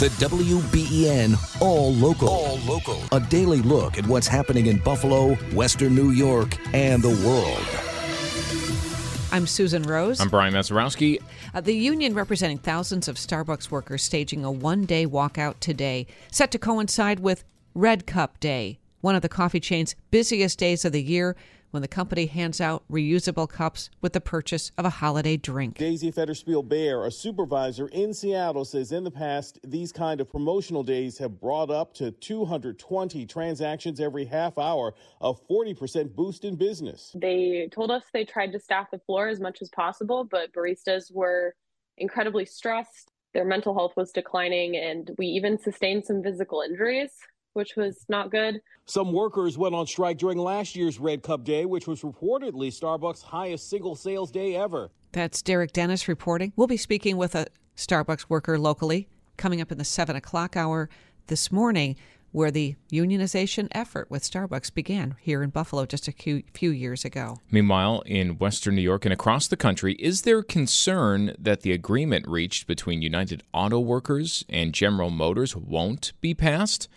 The WBEN All Local. All Local. A daily look at what's happening in Buffalo, Western New York, and the world. I'm Susan Rose. I'm Brian Mazarowski. Uh, the union representing thousands of Starbucks workers staging a one day walkout today, set to coincide with Red Cup Day, one of the coffee chain's busiest days of the year when the company hands out reusable cups with the purchase of a holiday drink. Daisy Federspiel Bear, a supervisor in Seattle, says in the past, these kind of promotional days have brought up to 220 transactions every half hour, a 40% boost in business. They told us they tried to staff the floor as much as possible, but baristas were incredibly stressed. Their mental health was declining, and we even sustained some physical injuries which was not good. Some workers went on strike during last year's Red Cup Day, which was reportedly Starbucks' highest single sales day ever. That's Derek Dennis reporting. We'll be speaking with a Starbucks worker locally coming up in the 7 o'clock hour this morning where the unionization effort with Starbucks began here in Buffalo just a few years ago. Meanwhile, in Western New York and across the country, is there concern that the agreement reached between United Auto Workers and General Motors won't be passed?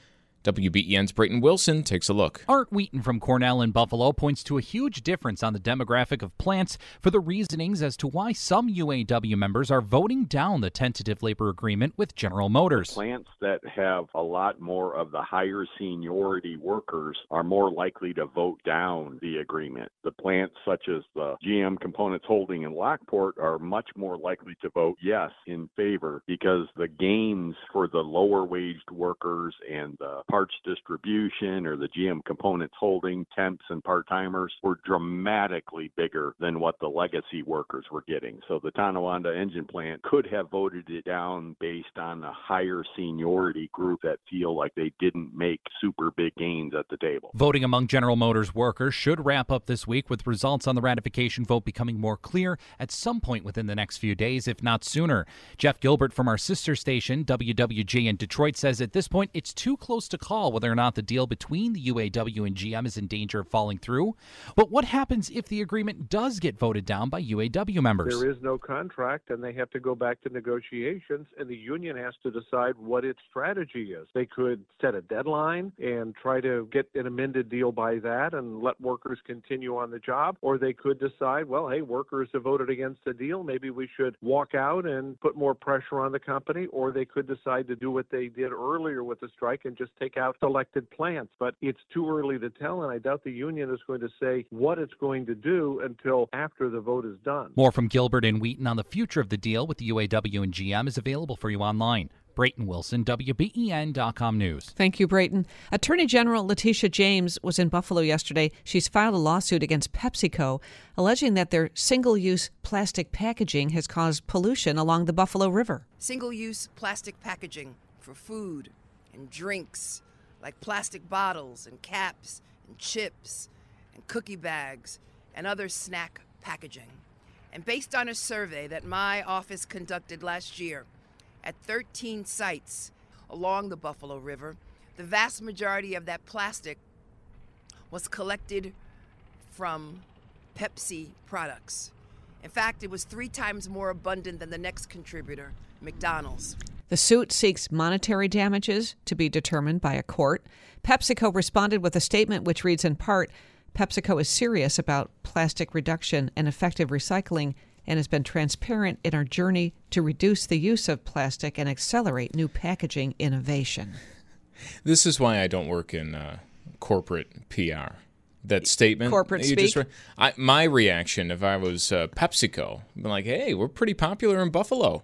WBEN's Brayton Wilson takes a look. Art Wheaton from Cornell in Buffalo points to a huge difference on the demographic of plants for the reasonings as to why some UAW members are voting down the tentative labor agreement with General Motors. Plants that have a lot more of the higher seniority workers are more likely to vote down the agreement. The plants such as the GM Components Holding in Lockport are much more likely to vote yes in favor because the gains for the lower waged workers and the parts distribution or the GM components holding temps and part timers were dramatically bigger than what the legacy workers were getting. So the Tonawanda engine plant could have voted it down based on a higher seniority group that feel like they didn't make super big gains at the table. Voting among General Motors workers should wrap up this week with results on the ratification vote becoming more clear at some point within the next few days, if not sooner. Jeff Gilbert from our sister station, WWJ in Detroit, says at this point it's too close to call whether or not the deal between the UAW and GM is in danger of falling through. But what happens if the agreement does get voted down by UAW members? There is no contract, and they have to go back to negotiations, and the union has to decide what its strategy is. They could set a deadline and try to get an amended deal by that and let workers continue on the job, or they could decide, well, hey, workers have voted against the deal. Maybe we should walk out and put more pressure on the company, or they could decide to do what they did earlier with the strike and just take out selected plants, but it's too early to tell, and I doubt the union is going to say what it's going to do until after the vote is done. More from Gilbert and Wheaton on the future of the deal with the UAW and GM is available for you online. Brayton Wilson, WBEN.com News. Thank you, Brayton. Attorney General Letitia James was in Buffalo yesterday. She's filed a lawsuit against PepsiCo, alleging that their single use plastic packaging has caused pollution along the Buffalo River. Single use plastic packaging for food and drinks like plastic bottles and caps and chips and cookie bags and other snack packaging. And based on a survey that my office conducted last year at 13 sites along the Buffalo River, the vast majority of that plastic was collected from Pepsi products. In fact, it was three times more abundant than the next contributor, McDonald's. The suit seeks monetary damages to be determined by a court. PepsiCo responded with a statement which reads in part PepsiCo is serious about plastic reduction and effective recycling and has been transparent in our journey to reduce the use of plastic and accelerate new packaging innovation. This is why I don't work in uh, corporate PR. That statement, corporate speak. Just, I, my reaction if I was uh, PepsiCo, I'd be like, "Hey, we're pretty popular in Buffalo."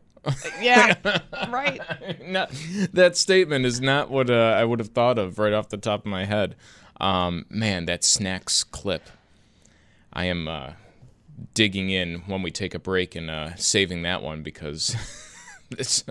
Yeah, right. no, that statement is not what uh, I would have thought of right off the top of my head. Um, man, that snacks clip. I am uh, digging in when we take a break and uh, saving that one because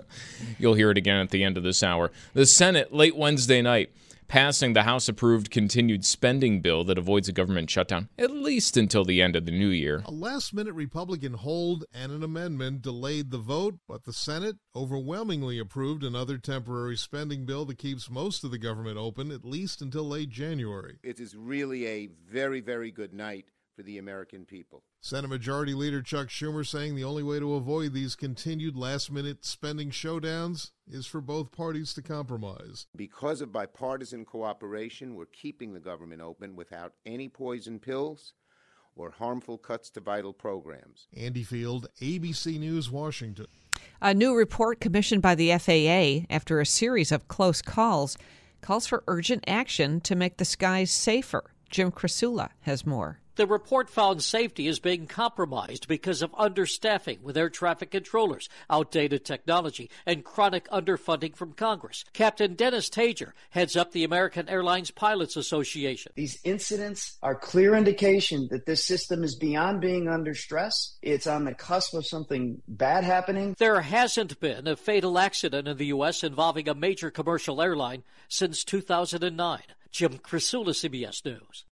you'll hear it again at the end of this hour. The Senate late Wednesday night passing the House approved continued spending bill that avoids a government shutdown, at least until the end of the new year. A last minute Republican hold and an amendment delayed the vote, but the Senate overwhelmingly approved another temporary spending bill that keeps most of the government open at least until late January. It is really a very, very good night for the American people. Senate Majority Leader Chuck Schumer saying the only way to avoid these continued last minute spending showdowns is for both parties to compromise. Because of bipartisan cooperation, we're keeping the government open without any poison pills or harmful cuts to vital programs. Andy Field, ABC News, Washington. A new report commissioned by the FAA after a series of close calls calls for urgent action to make the skies safer. Jim Krasula has more. The report found safety is being compromised because of understaffing with air traffic controllers, outdated technology, and chronic underfunding from Congress. Captain Dennis Tajer heads up the American Airlines Pilots Association. These incidents are clear indication that this system is beyond being under stress. It's on the cusp of something bad happening. There hasn't been a fatal accident in the U.S. involving a major commercial airline since 2009. Jim Krasula, CBS News.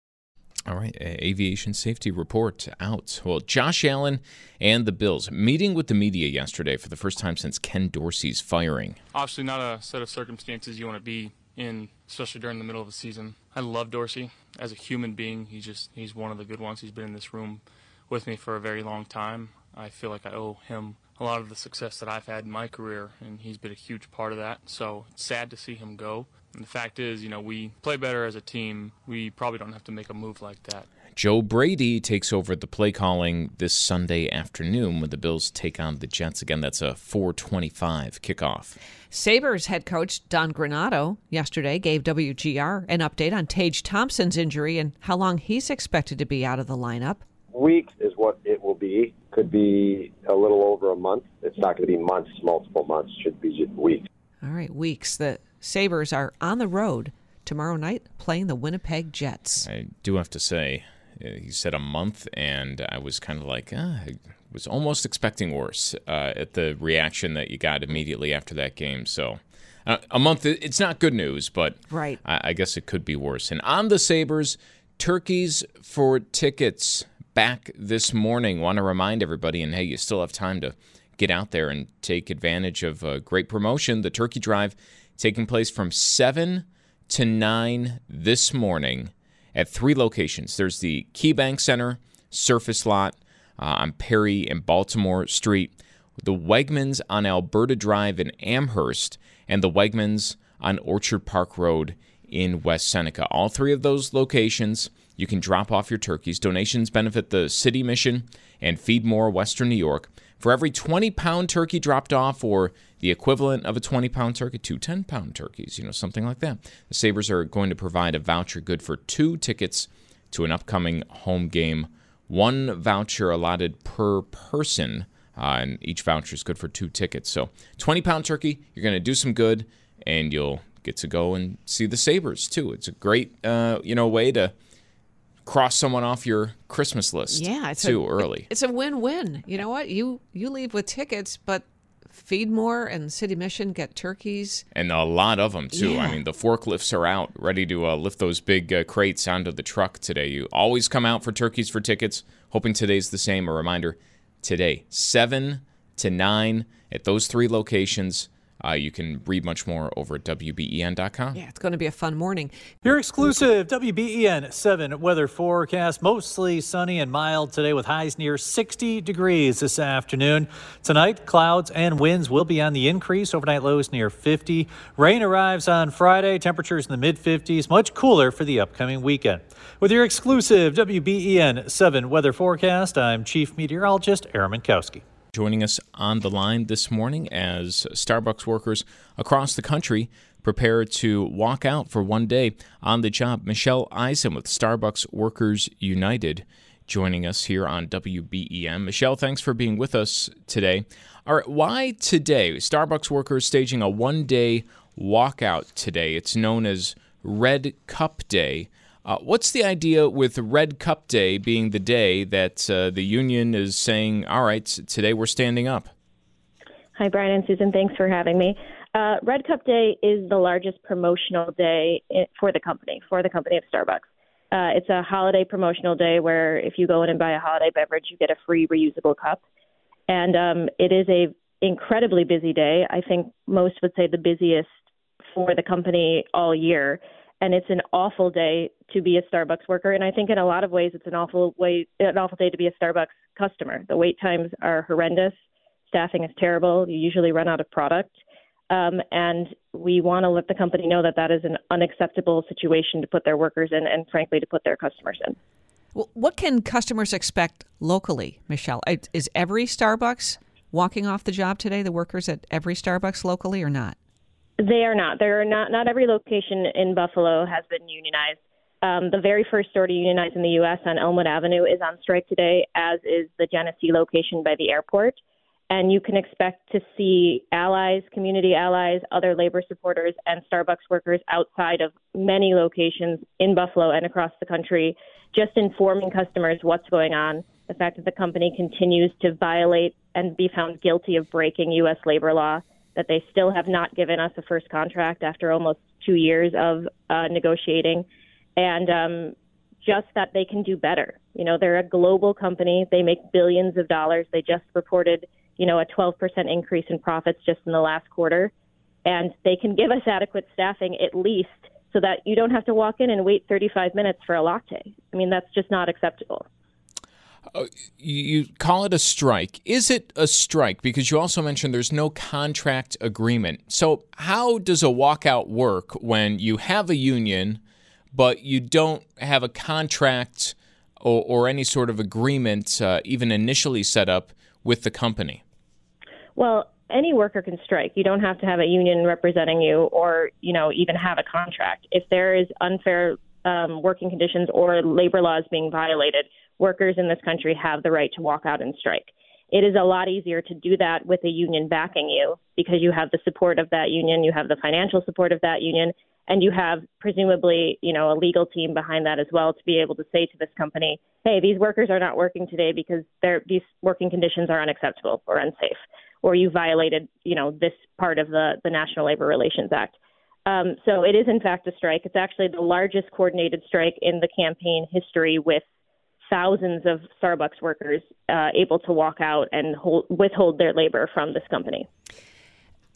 All right, aviation safety report out. Well, Josh Allen and the Bills meeting with the media yesterday for the first time since Ken Dorsey's firing. Obviously, not a set of circumstances you want to be in, especially during the middle of a season. I love Dorsey as a human being. He's just he's one of the good ones. He's been in this room with me for a very long time. I feel like I owe him a lot of the success that I've had in my career, and he's been a huge part of that. So it's sad to see him go. And the fact is, you know, we play better as a team. We probably don't have to make a move like that. Joe Brady takes over the play calling this Sunday afternoon when the Bills take on the Jets again. That's a 425 kickoff. Sabres head coach Don Granato yesterday gave WGR an update on Tage Thompson's injury and how long he's expected to be out of the lineup. Weeks is what it will be. Could be a little over a month. It's not going to be months, multiple months. Should be weeks. All right, weeks. The Sabres are on the road tomorrow night playing the Winnipeg Jets. I do have to say, uh, he said a month, and I was kind of like, uh, I was almost expecting worse uh, at the reaction that you got immediately after that game. So. Uh, a month, it's not good news, but right. I, I guess it could be worse. And on the Sabres, turkeys for tickets back this morning. Want to remind everybody, and hey, you still have time to get out there and take advantage of a great promotion. The Turkey Drive taking place from 7 to 9 this morning at three locations. There's the KeyBank Center, Surface Lot uh, on Perry and Baltimore Street, the Wegmans on Alberta Drive in Amherst, and the Wegmans on Orchard Park Road in West Seneca. All three of those locations, you can drop off your turkeys. Donations benefit the City Mission and Feed More Western New York. For every 20 pound turkey dropped off, or the equivalent of a 20 pound turkey, two 10 pound turkeys, you know, something like that, the Sabres are going to provide a voucher good for two tickets to an upcoming home game. One voucher allotted per person, uh, and each voucher is good for two tickets. So, 20 pound turkey, you're going to do some good, and you'll get to go and see the Sabres too. It's a great, uh, you know, way to cross someone off your Christmas list. Yeah, it's too a, early. It's a win-win. You know what? You you leave with tickets, but Feed More and City Mission get turkeys, and a lot of them too. Yeah. I mean, the forklifts are out, ready to uh, lift those big uh, crates onto the truck today. You always come out for turkeys for tickets. Hoping today's the same. A reminder: today, seven to nine at those three locations. Uh, you can read much more over at WBEN.com. Yeah, it's going to be a fun morning. Your exclusive WBEN 7 weather forecast. Mostly sunny and mild today with highs near 60 degrees this afternoon. Tonight, clouds and winds will be on the increase. Overnight lows near 50. Rain arrives on Friday. Temperatures in the mid 50s. Much cooler for the upcoming weekend. With your exclusive WBEN 7 weather forecast, I'm Chief Meteorologist Aaron Mentkowski. Joining us on the line this morning as Starbucks workers across the country prepare to walk out for one day on the job. Michelle Eisen with Starbucks Workers United joining us here on WBEN. Michelle, thanks for being with us today. All right, why today? Starbucks workers staging a one day walkout today. It's known as Red Cup Day. Uh, what's the idea with Red Cup Day being the day that uh, the union is saying, all right, today we're standing up? Hi, Brian and Susan. Thanks for having me. Uh, Red Cup Day is the largest promotional day for the company, for the company of Starbucks. Uh, it's a holiday promotional day where if you go in and buy a holiday beverage, you get a free reusable cup. And um, it is a incredibly busy day. I think most would say the busiest for the company all year and it's an awful day to be a Starbucks worker. And I think in a lot of ways, it's an awful way, an awful day to be a Starbucks customer. The wait times are horrendous. Staffing is terrible. You usually run out of product. Um, and we want to let the company know that that is an unacceptable situation to put their workers in, and frankly, to put their customers in. Well, what can customers expect locally, Michelle? Is every Starbucks walking off the job today? The workers at every Starbucks locally, or not? They are not. There are not. Not every location in Buffalo has been unionized. Um, the very first store to unionize in the U.S. on Elmwood Avenue is on strike today, as is the Genesee location by the airport and you can expect to see allies, community allies, other labor supporters, and Starbucks workers outside of many locations in Buffalo and across the country, just informing customers what's going on. The fact that the company continues to violate and be found guilty of breaking U.S. labor law, that they still have not given us a first contract after almost two years of uh, negotiating, and um, just that they can do better. You know, they're a global company, they make billions of dollars. They just reported you know, a 12% increase in profits just in the last quarter. And they can give us adequate staffing at least so that you don't have to walk in and wait 35 minutes for a latte. I mean, that's just not acceptable. Uh, you call it a strike. Is it a strike? Because you also mentioned there's no contract agreement. So, how does a walkout work when you have a union, but you don't have a contract or, or any sort of agreement, uh, even initially set up with the company? Well, any worker can strike. You don't have to have a union representing you or, you know, even have a contract. If there is unfair um, working conditions or labor laws being violated, workers in this country have the right to walk out and strike. It is a lot easier to do that with a union backing you because you have the support of that union, you have the financial support of that union, and you have presumably, you know, a legal team behind that as well to be able to say to this company, "Hey, these workers are not working today because their these working conditions are unacceptable or unsafe." or you violated, you know, this part of the, the National Labor Relations Act. Um, so it is, in fact, a strike. It's actually the largest coordinated strike in the campaign history with thousands of Starbucks workers uh, able to walk out and hold, withhold their labor from this company.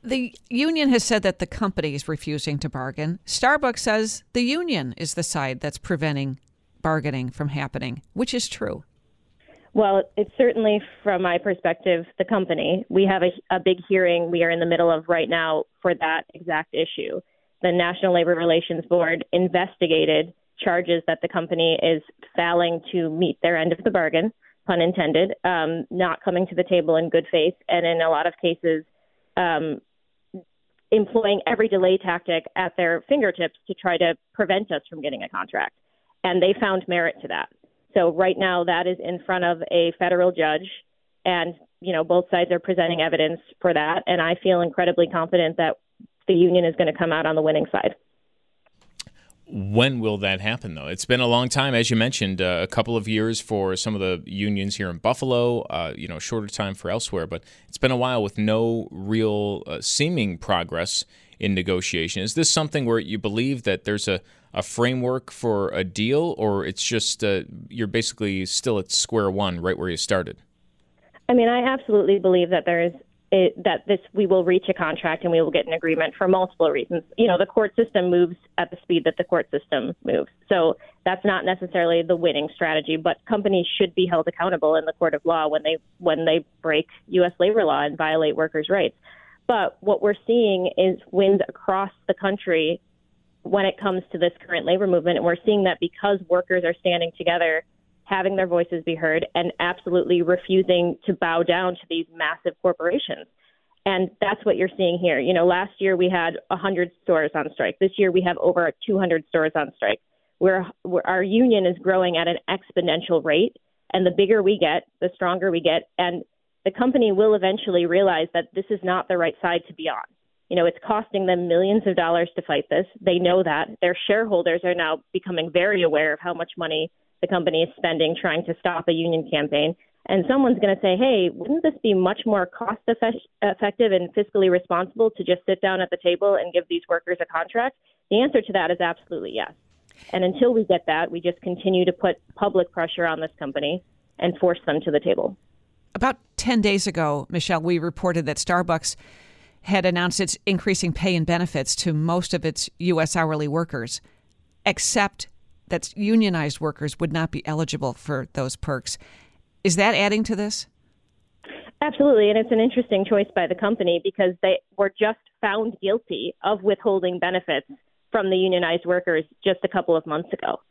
The union has said that the company is refusing to bargain. Starbucks says the union is the side that's preventing bargaining from happening, which is true. Well, it's certainly from my perspective, the company. We have a, a big hearing we are in the middle of right now for that exact issue. The National Labor Relations Board investigated charges that the company is failing to meet their end of the bargain, pun intended, um, not coming to the table in good faith, and in a lot of cases, um, employing every delay tactic at their fingertips to try to prevent us from getting a contract. And they found merit to that. So right now, that is in front of a federal judge, and you know both sides are presenting evidence for that. And I feel incredibly confident that the union is going to come out on the winning side. When will that happen, though? It's been a long time, as you mentioned, uh, a couple of years for some of the unions here in Buffalo. Uh, you know, shorter time for elsewhere, but it's been a while with no real uh, seeming progress in negotiation. Is this something where you believe that there's a, a framework for a deal, or it's just uh, you're basically still at square one, right where you started? I mean, I absolutely believe that there is it, that this we will reach a contract and we will get an agreement for multiple reasons. You know, the court system moves at the speed that the court system moves, so that's not necessarily the winning strategy. But companies should be held accountable in the court of law when they when they break U.S. labor law and violate workers' rights. But what we're seeing is wins across the country when it comes to this current labor movement. And we're seeing that because workers are standing together, having their voices be heard, and absolutely refusing to bow down to these massive corporations. And that's what you're seeing here. You know, last year we had 100 stores on strike. This year we have over 200 stores on strike. Where our union is growing at an exponential rate, and the bigger we get, the stronger we get. And the company will eventually realize that this is not the right side to be on. You know, it's costing them millions of dollars to fight this. They know that. Their shareholders are now becoming very aware of how much money the company is spending trying to stop a union campaign. And someone's going to say, hey, wouldn't this be much more cost effective and fiscally responsible to just sit down at the table and give these workers a contract? The answer to that is absolutely yes. And until we get that, we just continue to put public pressure on this company and force them to the table. About 10 days ago, Michelle, we reported that Starbucks had announced it's increasing pay and benefits to most of its U.S. hourly workers. except that unionized workers would not be eligible for those perks. Is that adding to this? Absolutely, and it's an interesting choice by the company because they were just found guilty of withholding benefits from the unionized workers just a couple of months ago.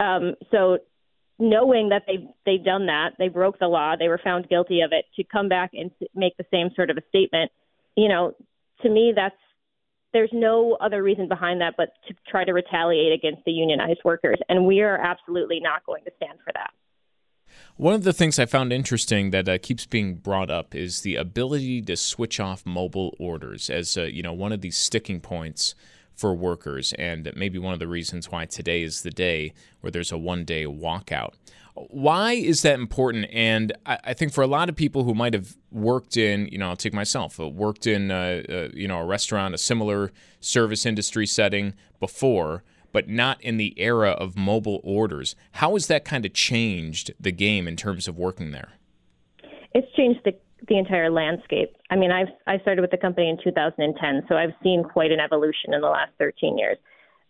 Um, so, knowing that they've they've done that, they broke the law, they were found guilty of it, to come back and make the same sort of a statement, you know, to me that's there's no other reason behind that but to try to retaliate against the unionized workers, and we are absolutely not going to stand for that. One of the things I found interesting that uh, keeps being brought up is the ability to switch off mobile orders as uh, you know one of these sticking points for workers, and maybe one of the reasons why today is the day where there's a one-day walkout. Why is that important? And I, I, think for a lot of people who might have worked in, you know, I'll take myself, uh, worked in, uh, uh, you know, a restaurant, a similar service industry setting before but not in the era of mobile orders. How has that kind of changed the game in terms of working there? It's changed the the entire landscape. I mean, I've I started with the company in 2010, so I've seen quite an evolution in the last 13 years.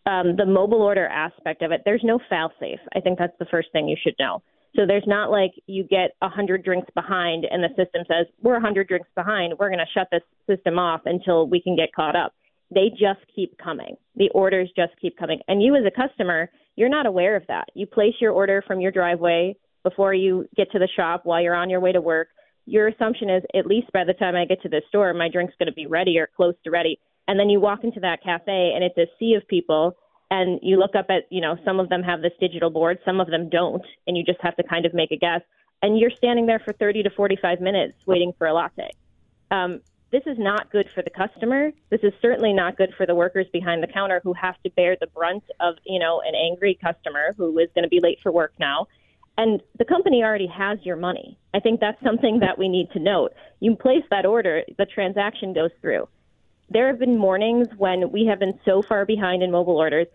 Um, the mobile order aspect of it, there's no fail safe. I think that's the first thing you should know. So there's not like you get 100 drinks behind and the system says, we're 100 drinks behind. We're going to shut this system off until we can get caught up they just keep coming. The orders just keep coming. And you, as a customer, you're not aware of that. You place your order from your driveway before you get to the shop while you're on your way to work. Your assumption is, at least by the time I get to the store, my drink's going to be ready or close to ready. And then you walk into that cafe and it's a sea of people. And you look up at, you know, some of them have this digital board, some of them don't. And you just have to kind of make a guess. And you're standing there for 30 to 45 minutes waiting for a latte. Um, this is not good for the customer. This is certainly not good for the workers behind the counter who have to bear the brunt of, you know, an angry customer who is going to be late for work now. And the company already has your money. I think that's something that we need to note. You place that order, the transaction goes through. There have been mornings when we have been so far behind in mobile orders,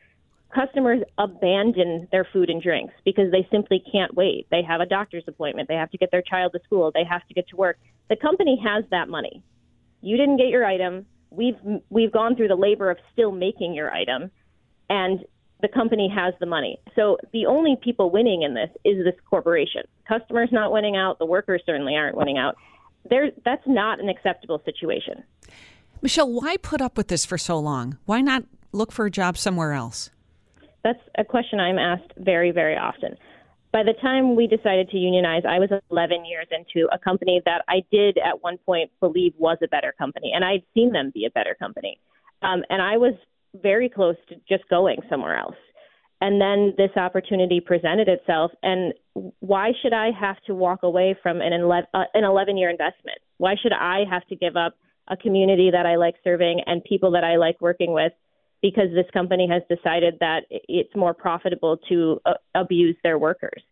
customers abandon their food and drinks because they simply can't wait. They have a doctor's appointment, they have to get their child to school, they have to get to work. The company has that money you didn't get your item. We've we've gone through the labor of still making your item, and the company has the money. So the only people winning in this is this corporation. Customers not winning out. The workers certainly aren't winning out. There, that's not an acceptable situation. Michelle, why put up with this for so long? Why not look for a job somewhere else? That's a question I'm asked very, very often by the time we decided to unionize, I was 11 years into a company that I did at one point believe was a better company, and I'd seen them be a better company. Um, and I was very close to just going somewhere else. And then this opportunity presented itself, and why should I have to walk away from an 11, uh, an 11 year investment? Why should I have to give up a community that I like serving and people that I like working with because this company has decided that it's more profitable to uh, abuse their workers.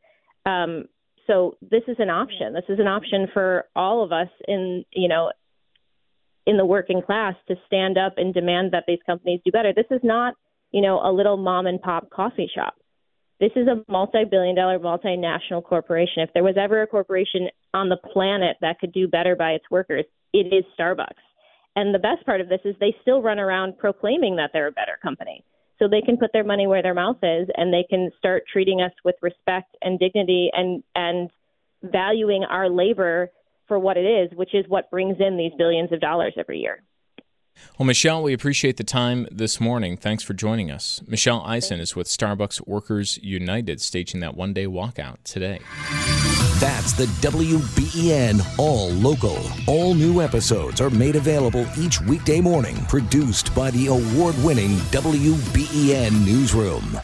Um, so this is an option. This is an option for all of us in you know in the working class to stand up and demand that these companies do better. This is not you know a little mom and pop coffee shop. This is a multi-billion dollar multinational corporation. If there was ever a corporation on the planet that could do better by its workers, it is Starbucks. And the best part of this is they still run around proclaiming that they're a better company. So they can put their money where their mouth is and they can start treating us with respect and dignity and and valuing our labor for what it is, which is what brings in these billions of dollars every year. Well, Michelle, we appreciate the time this morning. Thanks for joining us. Michelle Eisen is with Starbucks Workers United, staging that one day walkout today. That's the WBEN All Local. All new episodes are made available each weekday morning, produced by the award winning WBEN Newsroom.